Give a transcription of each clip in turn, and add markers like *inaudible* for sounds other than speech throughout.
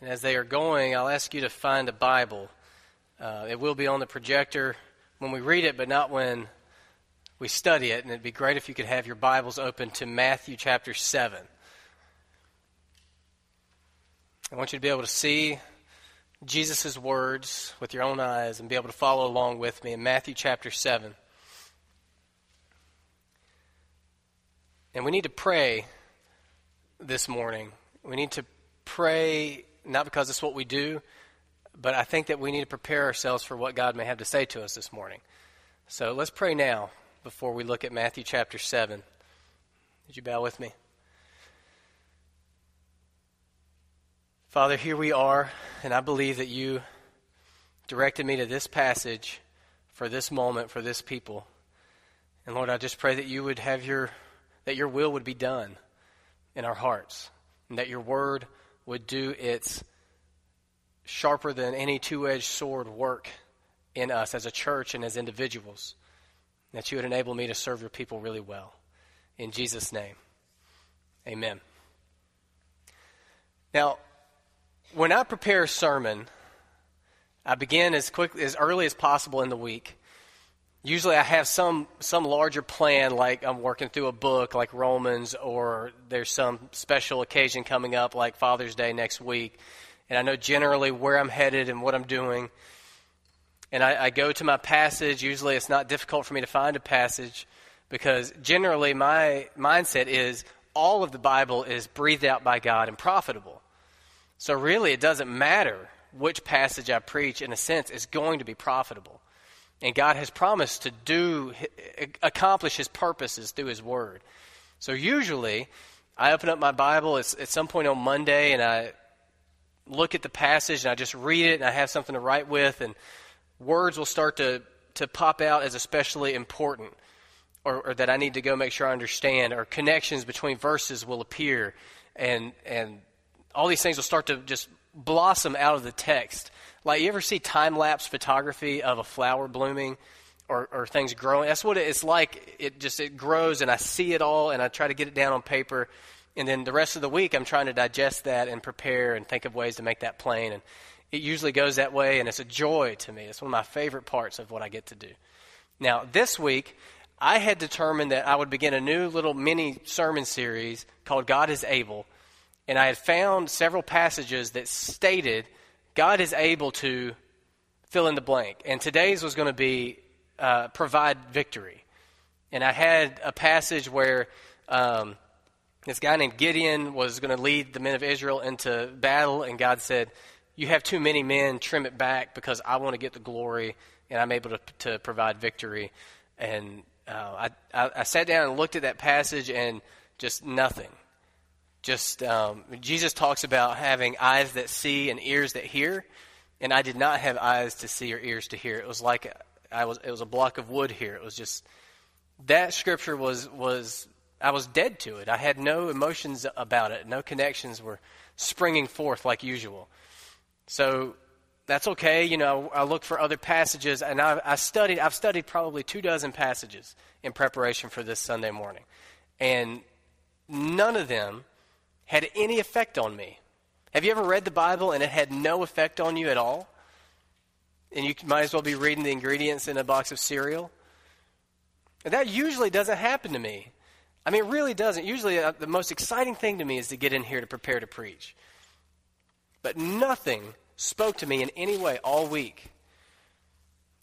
And as they are going, I'll ask you to find a Bible. Uh, it will be on the projector when we read it, but not when we study it. And it'd be great if you could have your Bibles open to Matthew chapter 7. I want you to be able to see Jesus' words with your own eyes and be able to follow along with me in Matthew chapter 7. And we need to pray this morning. We need to pray not because it's what we do, but I think that we need to prepare ourselves for what God may have to say to us this morning. So let's pray now before we look at Matthew chapter 7. Would you bow with me? Father, here we are, and I believe that you directed me to this passage for this moment, for this people. And Lord, I just pray that you would have your that your will would be done in our hearts, and that your word would do its sharper than any two edged sword work in us as a church and as individuals. That you would enable me to serve your people really well. In Jesus' name, amen. Now, when I prepare a sermon, I begin as quick as early as possible in the week usually I have some some larger plan, like I'm working through a book like Romans, or there's some special occasion coming up like Father's Day next week, and I know generally where I'm headed and what I'm doing. And I, I go to my passage. Usually, it's not difficult for me to find a passage because generally my mindset is all of the Bible is breathed out by God and profitable. So really, it doesn't matter which passage I preach. In a sense, it's going to be profitable. And God has promised to do, accomplish His purposes through His Word. So usually, I open up my Bible at, some point on Monday and I look at the passage and I just read it and I have something to write with, and words will start to, to pop out as especially important or, or that I need to go make sure I understand, or connections between verses will appear, and, and all these things will start to just blossom out of the text. Like you ever see time lapse photography of a flower blooming or, or things growing? That's what it's like. It just it grows and I see it all and I try to get it down on paper. And then the rest of the week I'm trying to digest that and prepare and think of ways to make that plain. And it usually goes that way and it's a joy to me. It's one of my favorite parts of what I get to do. Now, this week, I had determined that I would begin a new little mini sermon series called God is Able. And I had found several passages that stated God is able to fill in the blank. And today's was going to be uh, provide victory. And I had a passage where um, this guy named Gideon was going to lead the men of Israel into battle, and God said, You have too many men, trim it back because I want to get the glory and I'm able to, to provide victory. And uh, I, I, I sat down and looked at that passage and just nothing just um, Jesus talks about having eyes that see and ears that hear, and I did not have eyes to see or ears to hear. It was like I was it was a block of wood here. It was just that scripture was was I was dead to it. I had no emotions about it. No connections were springing forth like usual. So that's okay. You know, I look for other passages, and I, I studied. I've studied probably two dozen passages in preparation for this Sunday morning, and none of them had any effect on me. Have you ever read the Bible and it had no effect on you at all? And you might as well be reading the ingredients in a box of cereal? That usually doesn't happen to me. I mean, it really doesn't. Usually, uh, the most exciting thing to me is to get in here to prepare to preach. But nothing spoke to me in any way all week.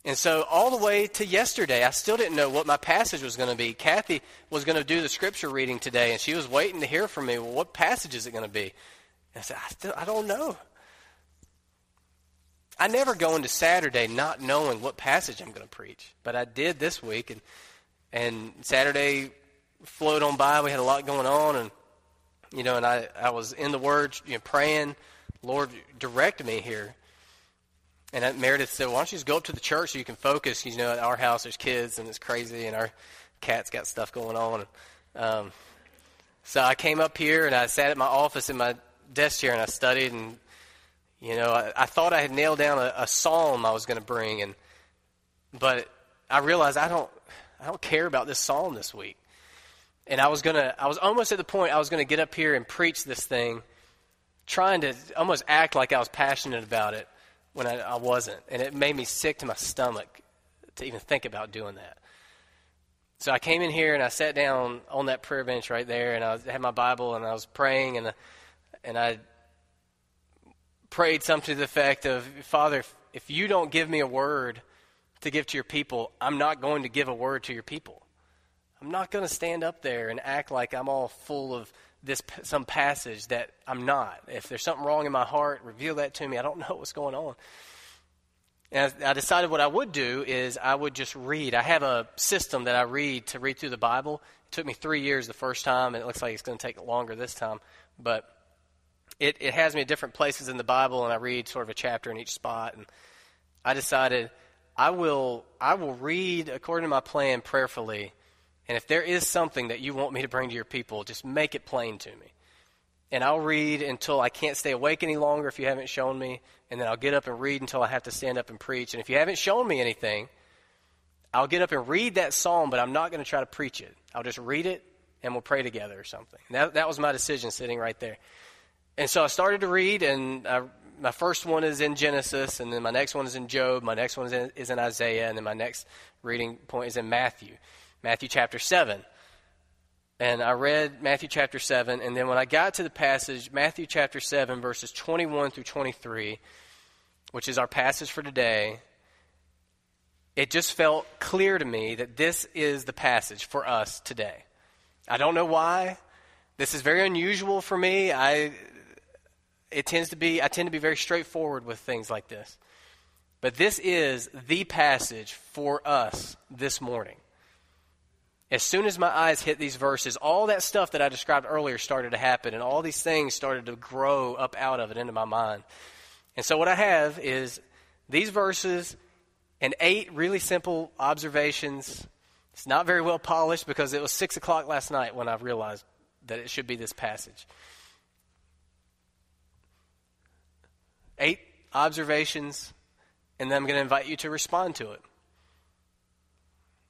And so, all the way to yesterday, I still didn't know what my passage was going to be. Kathy was going to do the scripture reading today, and she was waiting to hear from me. Well, what passage is it going to be? And I said, I, still, I don't know. I never go into Saturday not knowing what passage I'm going to preach, but I did this week, and and Saturday flowed on by. We had a lot going on, and you know, and I I was in the Word, you know, praying, Lord, direct me here. And Meredith said, "Why don't you just go up to the church so you can focus? You know, at our house there's kids and it's crazy, and our cat's got stuff going on." Um, so I came up here and I sat at my office in my desk chair and I studied, and you know, I, I thought I had nailed down a, a psalm I was going to bring, and but I realized I don't, I don't care about this psalm this week. And I was gonna, I was almost at the point I was going to get up here and preach this thing trying to almost act like I was passionate about it when I, I wasn't. And it made me sick to my stomach to even think about doing that. So I came in here and I sat down on that prayer bench right there, and I had my Bible and I was praying, and and I prayed something to the effect of, Father, if you don't give me a word to give to your people, I'm not going to give a word to your people. I'm not going to stand up there and act like I'm all full of this some passage that I'm not. If there's something wrong in my heart, reveal that to me. I don't know what's going on. And I decided what I would do is I would just read. I have a system that I read to read through the Bible. It took me three years the first time, and it looks like it's going to take longer this time. But it, it has me at different places in the Bible, and I read sort of a chapter in each spot. And I decided I will I will read according to my plan prayerfully, and if there is something that you want me to bring to your people, just make it plain to me and I'll read until I can't stay awake any longer if you haven't shown me, and then I'll get up and read until I have to stand up and preach. And if you haven't shown me anything, I'll get up and read that psalm, but I'm not going to try to preach it. I'll just read it and we'll pray together or something. That, that was my decision sitting right there. And so I started to read, and I, my first one is in Genesis, and then my next one is in Job, my next one is in, is in Isaiah, and then my next reading point is in Matthew, Matthew chapter 7 and I read Matthew chapter 7, and then when I got to the passage, Matthew chapter 7, verses 21 through 23, which is our passage for today, it just felt clear to me that this is the passage for us today. I don't know why. This is very unusual for me. I it tends to be I tend to be very straightforward with things like this. But this is the passage for us this morning. As soon as my eyes hit these verses, all that stuff that I described earlier started to happen, and all these things started to grow up out of it into my mind. And so, what I have is these verses and eight really simple observations. It's not very well polished because it was 6 o'clock last night when I realized that it should be this passage. Eight observations, and then I'm going to invite you to respond to it.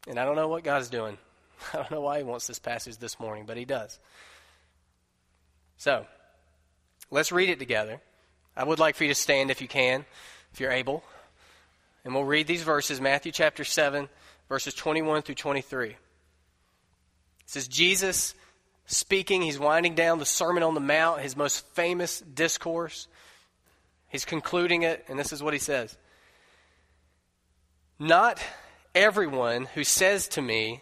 And I don't know what God's doing. *laughs* I don't know why he wants this passage this morning, but he does. So, let's read it together. I would like for you to stand if you can, if you're able. And we'll read these verses Matthew chapter 7, verses 21 through 23. It says, Jesus speaking, he's winding down the Sermon on the Mount, his most famous discourse. He's concluding it, and this is what he says Not everyone who says to me,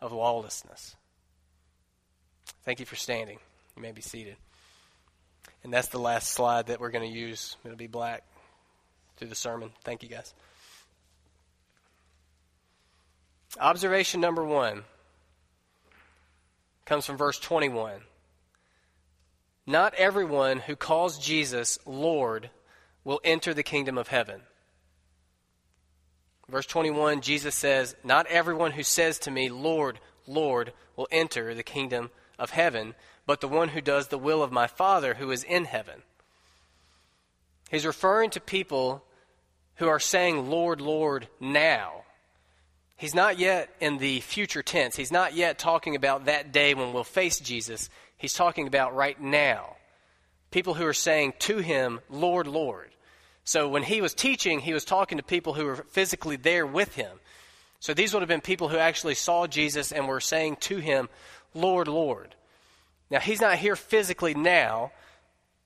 of lawlessness. Thank you for standing. You may be seated. And that's the last slide that we're going to use. It'll be black through the sermon. Thank you, guys. Observation number one comes from verse 21. Not everyone who calls Jesus Lord will enter the kingdom of heaven. Verse 21, Jesus says, Not everyone who says to me, Lord, Lord, will enter the kingdom of heaven, but the one who does the will of my Father who is in heaven. He's referring to people who are saying, Lord, Lord, now. He's not yet in the future tense. He's not yet talking about that day when we'll face Jesus. He's talking about right now. People who are saying to him, Lord, Lord. So when he was teaching, he was talking to people who were physically there with him. So these would have been people who actually saw Jesus and were saying to him, Lord, Lord. Now, he's not here physically now.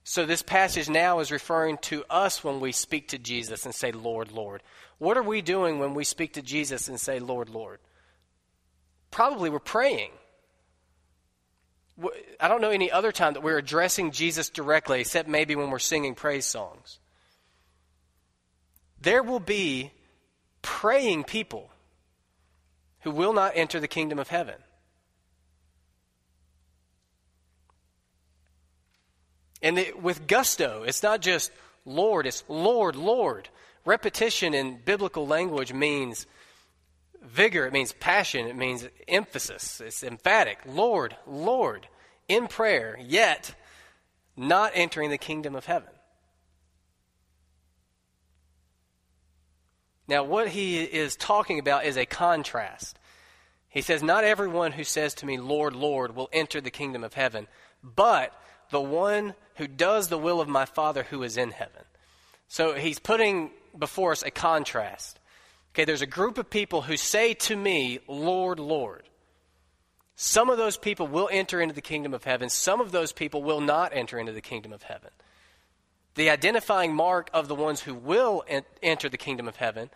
So this passage now is referring to us when we speak to Jesus and say, Lord, Lord. What are we doing when we speak to Jesus and say, Lord, Lord? Probably we're praying. I don't know any other time that we're addressing Jesus directly, except maybe when we're singing praise songs there will be praying people who will not enter the kingdom of heaven. And it, with gusto, it's not just Lord, it's Lord, Lord. Repetition in biblical language means vigor, it means passion, it means emphasis, it's emphatic. Lord, Lord, in prayer, yet not entering the kingdom of heaven. Now, what he is talking about is a contrast. He says, Not everyone who says to me, Lord, Lord, will enter the kingdom of heaven, but the one who does the will of my Father who is in heaven. So he's putting before us a contrast. Okay, there's a group of people who say to me, Lord, Lord. Some of those people will enter into the kingdom of heaven, some of those people will not enter into the kingdom of heaven. The identifying mark of the ones who will en- enter the kingdom of heaven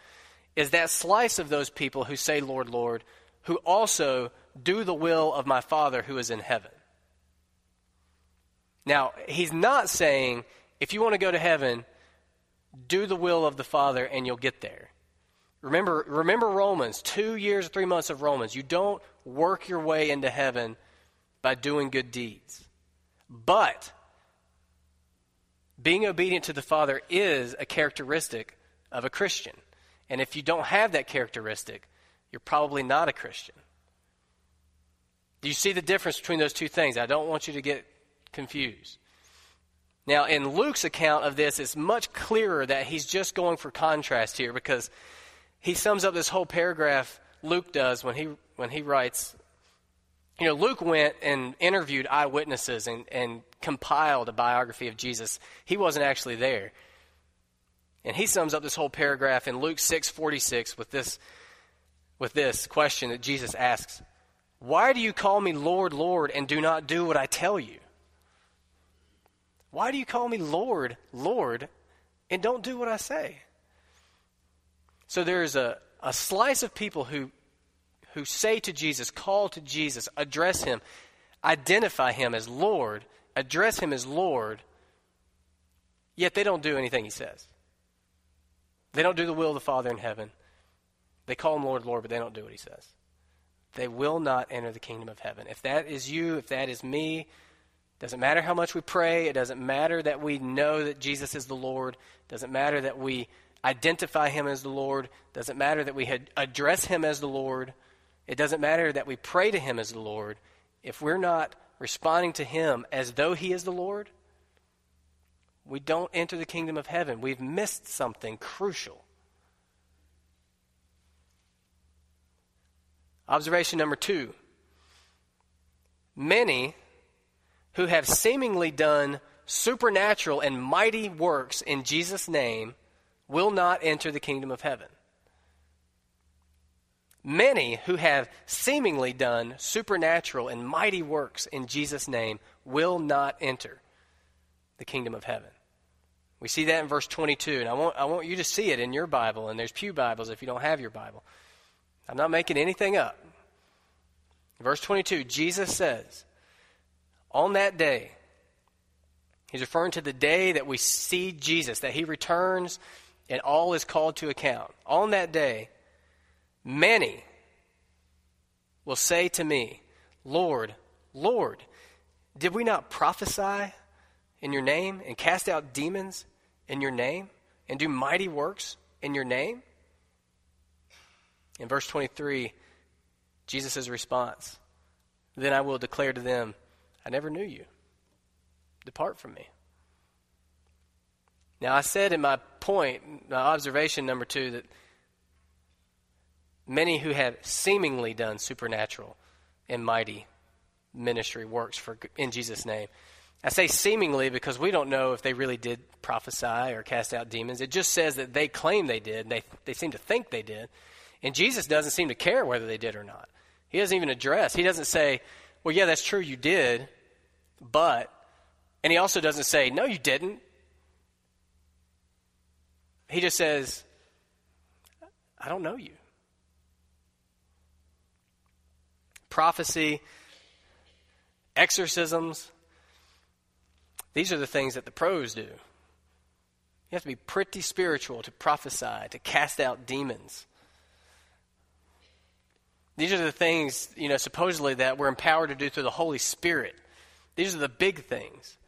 is that slice of those people who say, Lord, Lord, who also do the will of my Father who is in heaven. Now, he's not saying, if you want to go to heaven, do the will of the Father and you'll get there. Remember, remember Romans, two years, three months of Romans. You don't work your way into heaven by doing good deeds. But being obedient to the Father is a characteristic of a Christian. And if you don't have that characteristic, you're probably not a Christian. Do you see the difference between those two things? I don't want you to get confused. Now, in Luke's account of this, it's much clearer that he's just going for contrast here because he sums up this whole paragraph Luke does when he when he writes you know, Luke went and interviewed eyewitnesses and, and compiled a biography of Jesus. He wasn't actually there. And he sums up this whole paragraph in Luke 6:46 with this with this question that Jesus asks, "Why do you call me Lord, Lord and do not do what I tell you?" Why do you call me Lord, Lord and don't do what I say? So there's a, a slice of people who who say to Jesus, call to Jesus, address him, identify him as Lord, address him as Lord, yet they don't do anything he says. They don't do the will of the Father in heaven. They call him Lord, Lord, but they don't do what he says. They will not enter the kingdom of heaven. If that is you, if that is me, doesn't matter how much we pray. It doesn't matter that we know that Jesus is the Lord. Doesn't matter that we identify him as the Lord. Doesn't matter that we address him as the Lord. It doesn't matter that we pray to Him as the Lord. If we're not responding to Him as though He is the Lord, we don't enter the kingdom of heaven. We've missed something crucial. Observation number two many who have seemingly done supernatural and mighty works in Jesus' name will not enter the kingdom of heaven. Many who have seemingly done supernatural and mighty works in Jesus' name will not enter the kingdom of heaven. We see that in verse 22, and I want, I want you to see it in your Bible, and there's Pew Bibles if you don't have your Bible. I'm not making anything up. Verse 22, Jesus says, On that day, he's referring to the day that we see Jesus, that he returns and all is called to account. On that day, Many will say to me, Lord, Lord, did we not prophesy in your name and cast out demons in your name and do mighty works in your name? In verse 23, Jesus' response Then I will declare to them, I never knew you. Depart from me. Now, I said in my point, my observation number two, that many who have seemingly done supernatural and mighty ministry works for in Jesus' name. I say seemingly because we don't know if they really did prophesy or cast out demons. It just says that they claim they did, and they, they seem to think they did. And Jesus doesn't seem to care whether they did or not. He doesn't even address. He doesn't say, well, yeah, that's true, you did, but. And he also doesn't say, no, you didn't. He just says, I don't know you. Prophecy, exorcisms. These are the things that the pros do. You have to be pretty spiritual to prophesy, to cast out demons. These are the things, you know, supposedly that we're empowered to do through the Holy Spirit. These are the big things.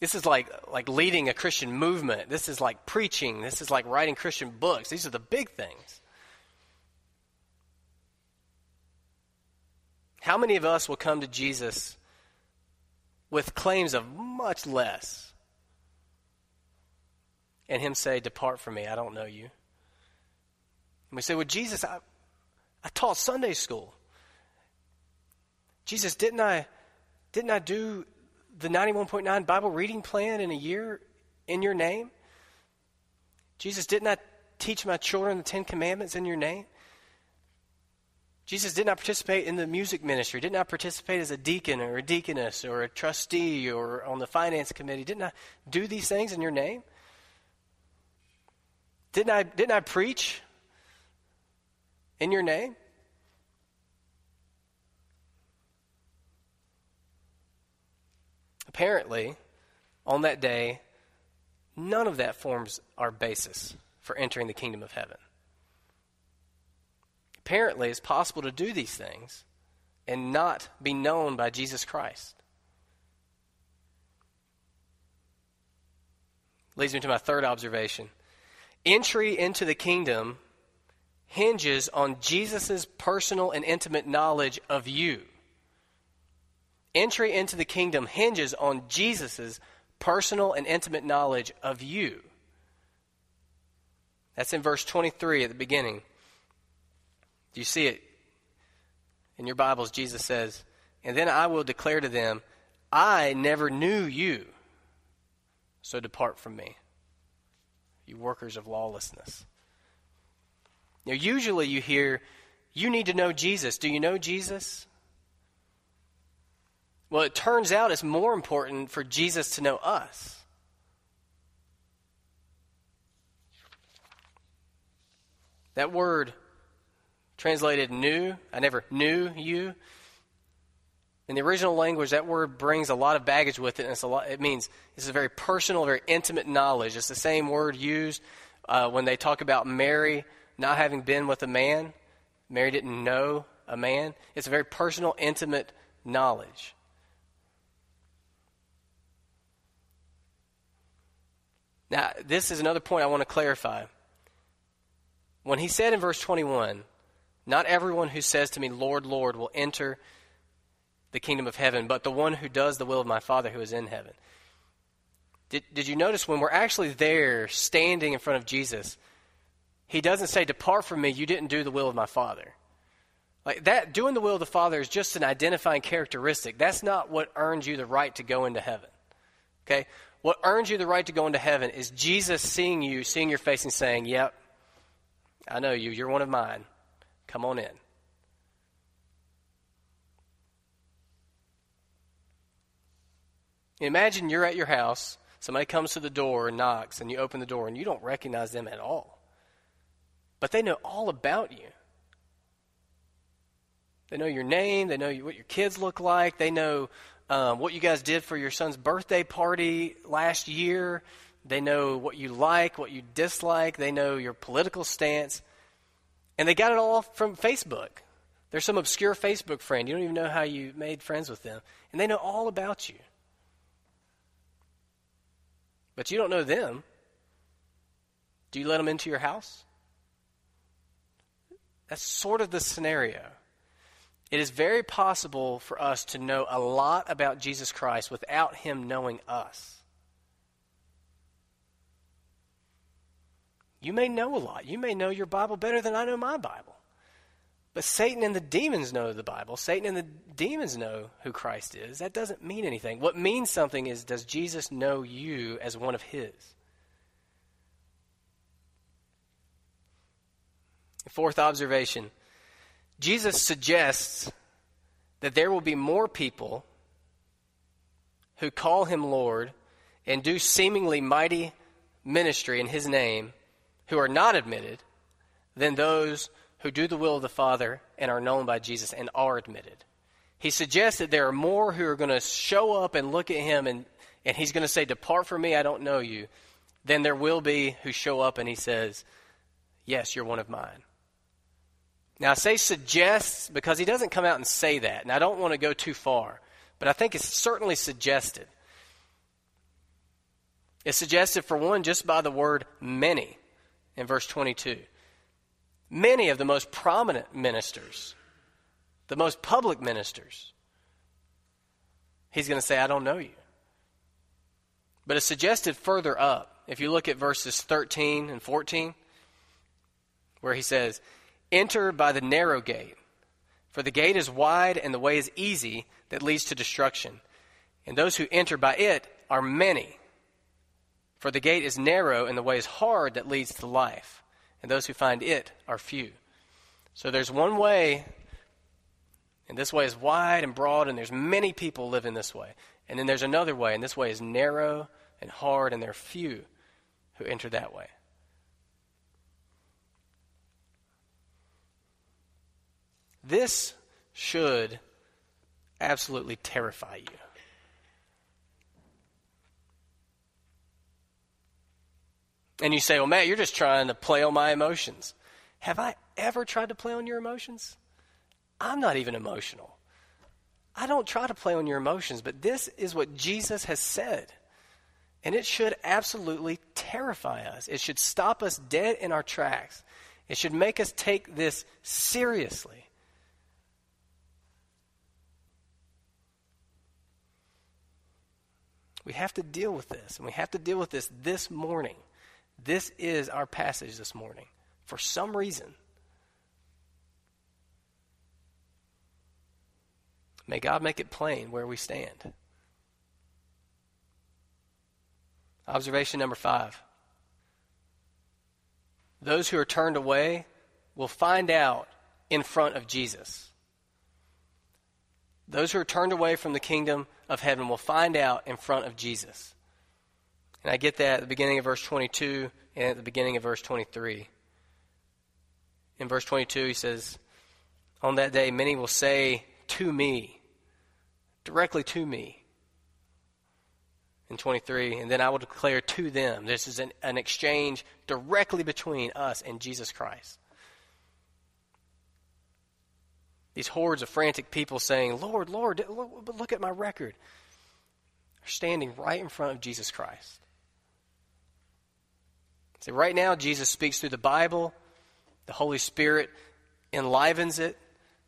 This is like, like leading a Christian movement. This is like preaching. This is like writing Christian books. These are the big things. How many of us will come to Jesus with claims of much less and Him say, Depart from me, I don't know you? And we say, Well, Jesus, I, I taught Sunday school. Jesus, didn't I, didn't I do the 91.9 Bible reading plan in a year in your name? Jesus, didn't I teach my children the Ten Commandments in your name? Jesus did not participate in the music ministry, did not participate as a deacon or a deaconess or a trustee or on the finance committee. Didn't I do these things in your name? Didn't I, didn't I preach in your name? Apparently, on that day, none of that forms our basis for entering the kingdom of heaven. Apparently, it's possible to do these things and not be known by Jesus Christ. Leads me to my third observation. Entry into the kingdom hinges on Jesus' personal and intimate knowledge of you entry into the kingdom hinges on Jesus' personal and intimate knowledge of you. That's in verse 23 at the beginning. Do you see it? In your Bibles, Jesus says, And then I will declare to them, I never knew you, so depart from me, you workers of lawlessness. Now, usually you hear, You need to know Jesus. Do you know Jesus? Well, it turns out it's more important for Jesus to know us. That word translated knew, I never knew you. In the original language, that word brings a lot of baggage with it, and lot, it means it's a very personal, very intimate knowledge. It's the same word used uh, when they talk about Mary not having been with a man. Mary didn't know a man. It's a very personal, intimate knowledge. Now, this is another point I want to clarify. When he said in verse 21, Not everyone who says to me, Lord, Lord, will enter the kingdom of heaven, but the one who does the will of my Father who is in heaven. Did, did you notice when we're actually there, standing in front of Jesus, he doesn't say, Depart from me, you didn't do the will of my Father. Like that, doing the will of the Father is just an identifying characteristic. That's not what earns you the right to go into heaven. Okay? What earns you the right to go into heaven is Jesus seeing you, seeing your face, and saying, Yep, I know you. You're one of mine. Come on in. Imagine you're at your house, somebody comes to the door and knocks, and you open the door, and you don't recognize them at all. But they know all about you. They know your name, they know what your kids look like, they know um, what you guys did for your son's birthday party last year. They know what you like, what you dislike. They know your political stance. And they got it all from Facebook. There's some obscure Facebook friend. You don't even know how you made friends with them. And they know all about you. But you don't know them. Do you let them into your house? That's sort of the scenario. It is very possible for us to know a lot about Jesus Christ without him knowing us. You may know a lot. You may know your Bible better than I know my Bible. But Satan and the demons know the Bible. Satan and the demons know who Christ is. That doesn't mean anything. What means something is does Jesus know you as one of his? Fourth observation Jesus suggests that there will be more people who call him Lord and do seemingly mighty ministry in his name who are not admitted than those who do the will of the Father and are known by Jesus and are admitted. He suggests that there are more who are going to show up and look at him and, and he's going to say, Depart from me, I don't know you, than there will be who show up and he says, Yes, you're one of mine. Now, I say suggests because he doesn't come out and say that, and I don't want to go too far, but I think it's certainly suggested. It's suggested, for one, just by the word many in verse 22. Many of the most prominent ministers, the most public ministers, he's going to say, I don't know you. But it's suggested further up. If you look at verses 13 and 14, where he says, Enter by the narrow gate, for the gate is wide and the way is easy that leads to destruction. And those who enter by it are many. For the gate is narrow and the way is hard that leads to life, and those who find it are few. So there's one way, and this way is wide and broad, and there's many people living this way. And then there's another way, and this way is narrow and hard, and there are few who enter that way. This should absolutely terrify you. And you say, well, Matt, you're just trying to play on my emotions. Have I ever tried to play on your emotions? I'm not even emotional. I don't try to play on your emotions, but this is what Jesus has said. And it should absolutely terrify us. It should stop us dead in our tracks. It should make us take this seriously. We have to deal with this, and we have to deal with this this morning. This is our passage this morning. For some reason, may God make it plain where we stand. Observation number five. Those who are turned away will find out in front of Jesus. Those who are turned away from the kingdom of heaven will find out in front of Jesus. And I get that at the beginning of verse 22 and at the beginning of verse 23. In verse 22, he says, On that day, many will say to me, directly to me. In 23, and then I will declare to them. This is an, an exchange directly between us and Jesus Christ. These hordes of frantic people saying, Lord, Lord, look at my record. They're standing right in front of Jesus Christ. See, right now, Jesus speaks through the Bible. The Holy Spirit enlivens it.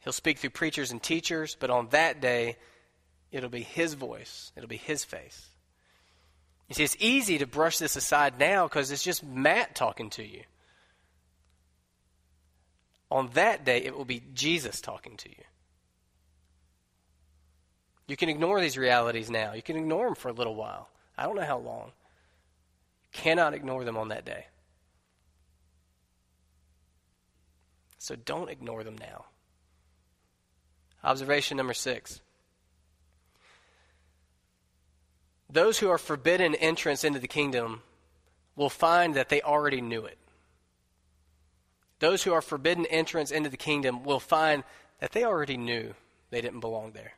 He'll speak through preachers and teachers, but on that day, it'll be His voice, it'll be His face. You see, it's easy to brush this aside now because it's just Matt talking to you. On that day, it will be Jesus talking to you. You can ignore these realities now. You can ignore them for a little while. I don't know how long. Cannot ignore them on that day. So don't ignore them now. Observation number six. Those who are forbidden entrance into the kingdom will find that they already knew it. Those who are forbidden entrance into the kingdom will find that they already knew they didn't belong there.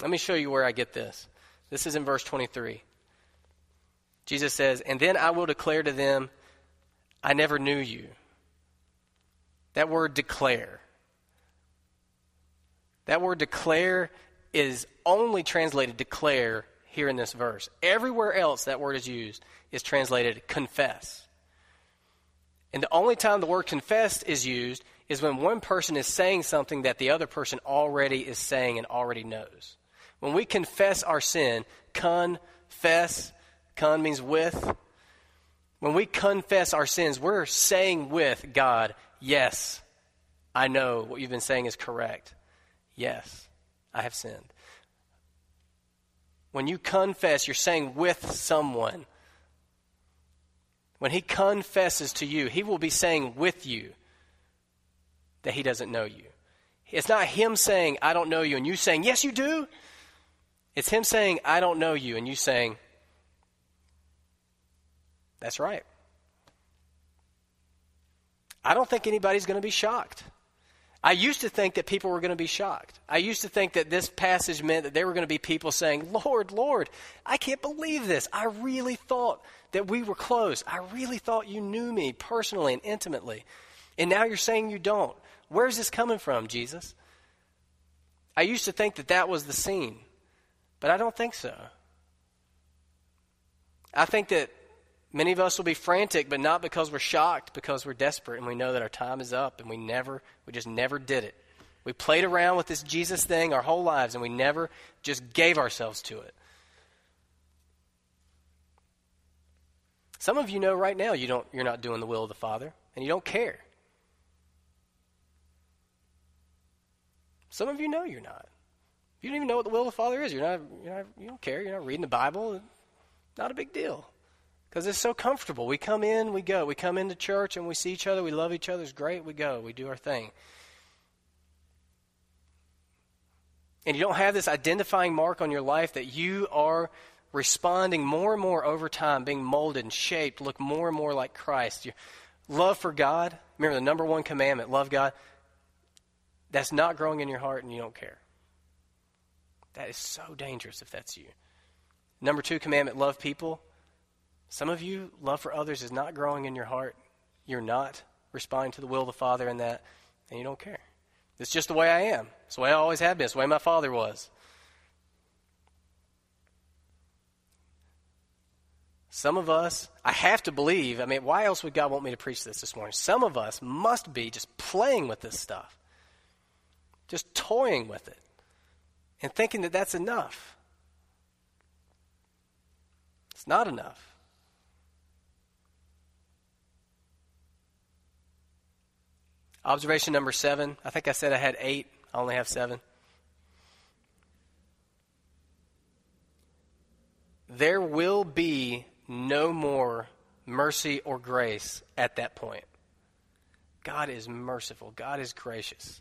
Let me show you where I get this. This is in verse 23. Jesus says, And then I will declare to them, I never knew you. That word declare. That word declare is only translated declare here in this verse. Everywhere else that word is used is translated confess. And the only time the word confess is used is when one person is saying something that the other person already is saying and already knows. When we confess our sin, confess, con means with. When we confess our sins, we're saying with God, yes, I know what you've been saying is correct. Yes, I have sinned. When you confess, you're saying with someone. When he confesses to you, he will be saying with you that he doesn't know you. It's not him saying, I don't know you, and you saying, Yes, you do. It's him saying, I don't know you, and you saying, That's right. I don't think anybody's going to be shocked. I used to think that people were going to be shocked. I used to think that this passage meant that there were going to be people saying, Lord, Lord, I can't believe this. I really thought that we were close. I really thought you knew me personally and intimately. And now you're saying you don't. Where's this coming from, Jesus? I used to think that that was the scene, but I don't think so. I think that many of us will be frantic, but not because we're shocked, because we're desperate and we know that our time is up and we never, we just never did it. We played around with this Jesus thing our whole lives and we never just gave ourselves to it. Some of you know right now you don't, you're not doing the will of the Father and you don't care. Some of you know you're not. You don't even know what the will of the Father is. You're not, you're not, you don't care. You're not reading the Bible. Not a big deal. Because it's so comfortable. We come in, we go. We come into church and we see each other. We love each other. It's great. We go. We do our thing. And you don't have this identifying mark on your life that you are responding more and more over time, being molded and shaped, look more and more like Christ. Your love for God, remember the number one commandment, love God, that's not growing in your heart and you don't care. That is so dangerous if that's you. Number two commandment, love people. Some of you, love for others is not growing in your heart. You're not responding to the will of the Father in that, and you don't care. It's just the way I am. It's the way I always have been. It's the way my father was. Some of us, I have to believe, I mean, why else would God want me to preach this this morning? Some of us must be just playing with this stuff, just toying with it, and thinking that that's enough. It's not enough. Observation number seven. I think I said I had eight. I only have seven. There will be no more mercy or grace at that point. God is merciful, God is gracious.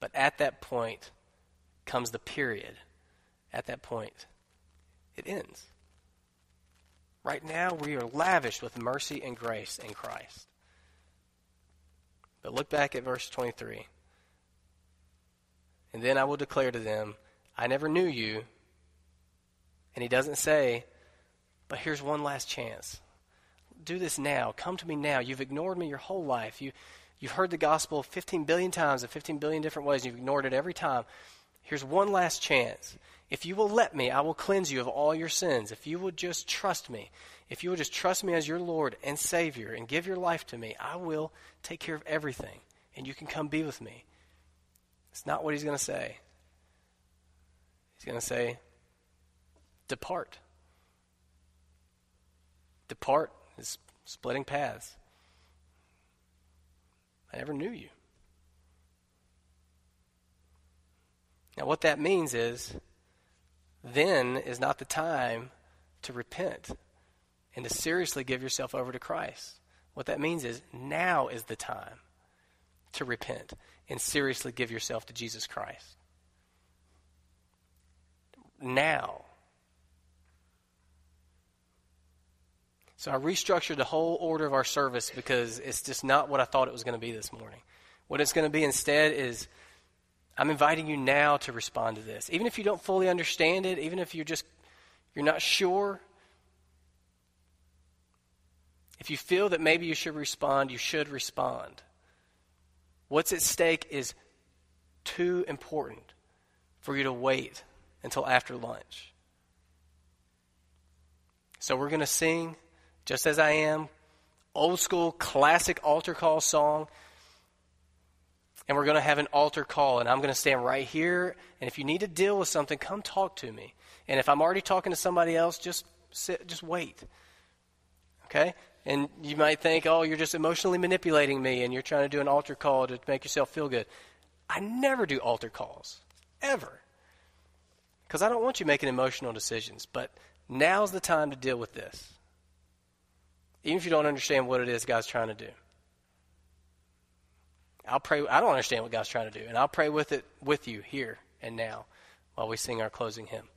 But at that point comes the period. At that point, it ends. Right now, we are lavished with mercy and grace in Christ. But look back at verse 23. And then I will declare to them, I never knew you. And he doesn't say, but here's one last chance. Do this now. Come to me now. You've ignored me your whole life. You, you've heard the gospel 15 billion times in 15 billion different ways. You've ignored it every time. Here's one last chance. If you will let me, I will cleanse you of all your sins. If you will just trust me, if you will just trust me as your Lord and Savior and give your life to me, I will take care of everything. And you can come be with me. It's not what he's going to say. He's going to say, Depart. Depart is splitting paths. I never knew you. Now, what that means is, then is not the time to repent and to seriously give yourself over to Christ. What that means is, now is the time to repent and seriously give yourself to Jesus Christ. Now. So I restructured the whole order of our service because it's just not what I thought it was going to be this morning. What it's going to be instead is I'm inviting you now to respond to this. Even if you don't fully understand it, even if you're just you're not sure, if you feel that maybe you should respond, you should respond. What's at stake is too important for you to wait until after lunch. So we're going to sing just as I am, old school classic altar call song. And we're going to have an altar call, and I'm going to stand right here. And if you need to deal with something, come talk to me. And if I'm already talking to somebody else, just sit, just wait. Okay? And you might think, oh, you're just emotionally manipulating me, and you're trying to do an altar call to make yourself feel good. I never do altar calls, ever. Because I don't want you making emotional decisions. But now's the time to deal with this even if you don't understand what it is God's trying to do. I'll pray. I don't understand what God's trying to do, and I'll pray with it with you here and now while we sing our closing hymn.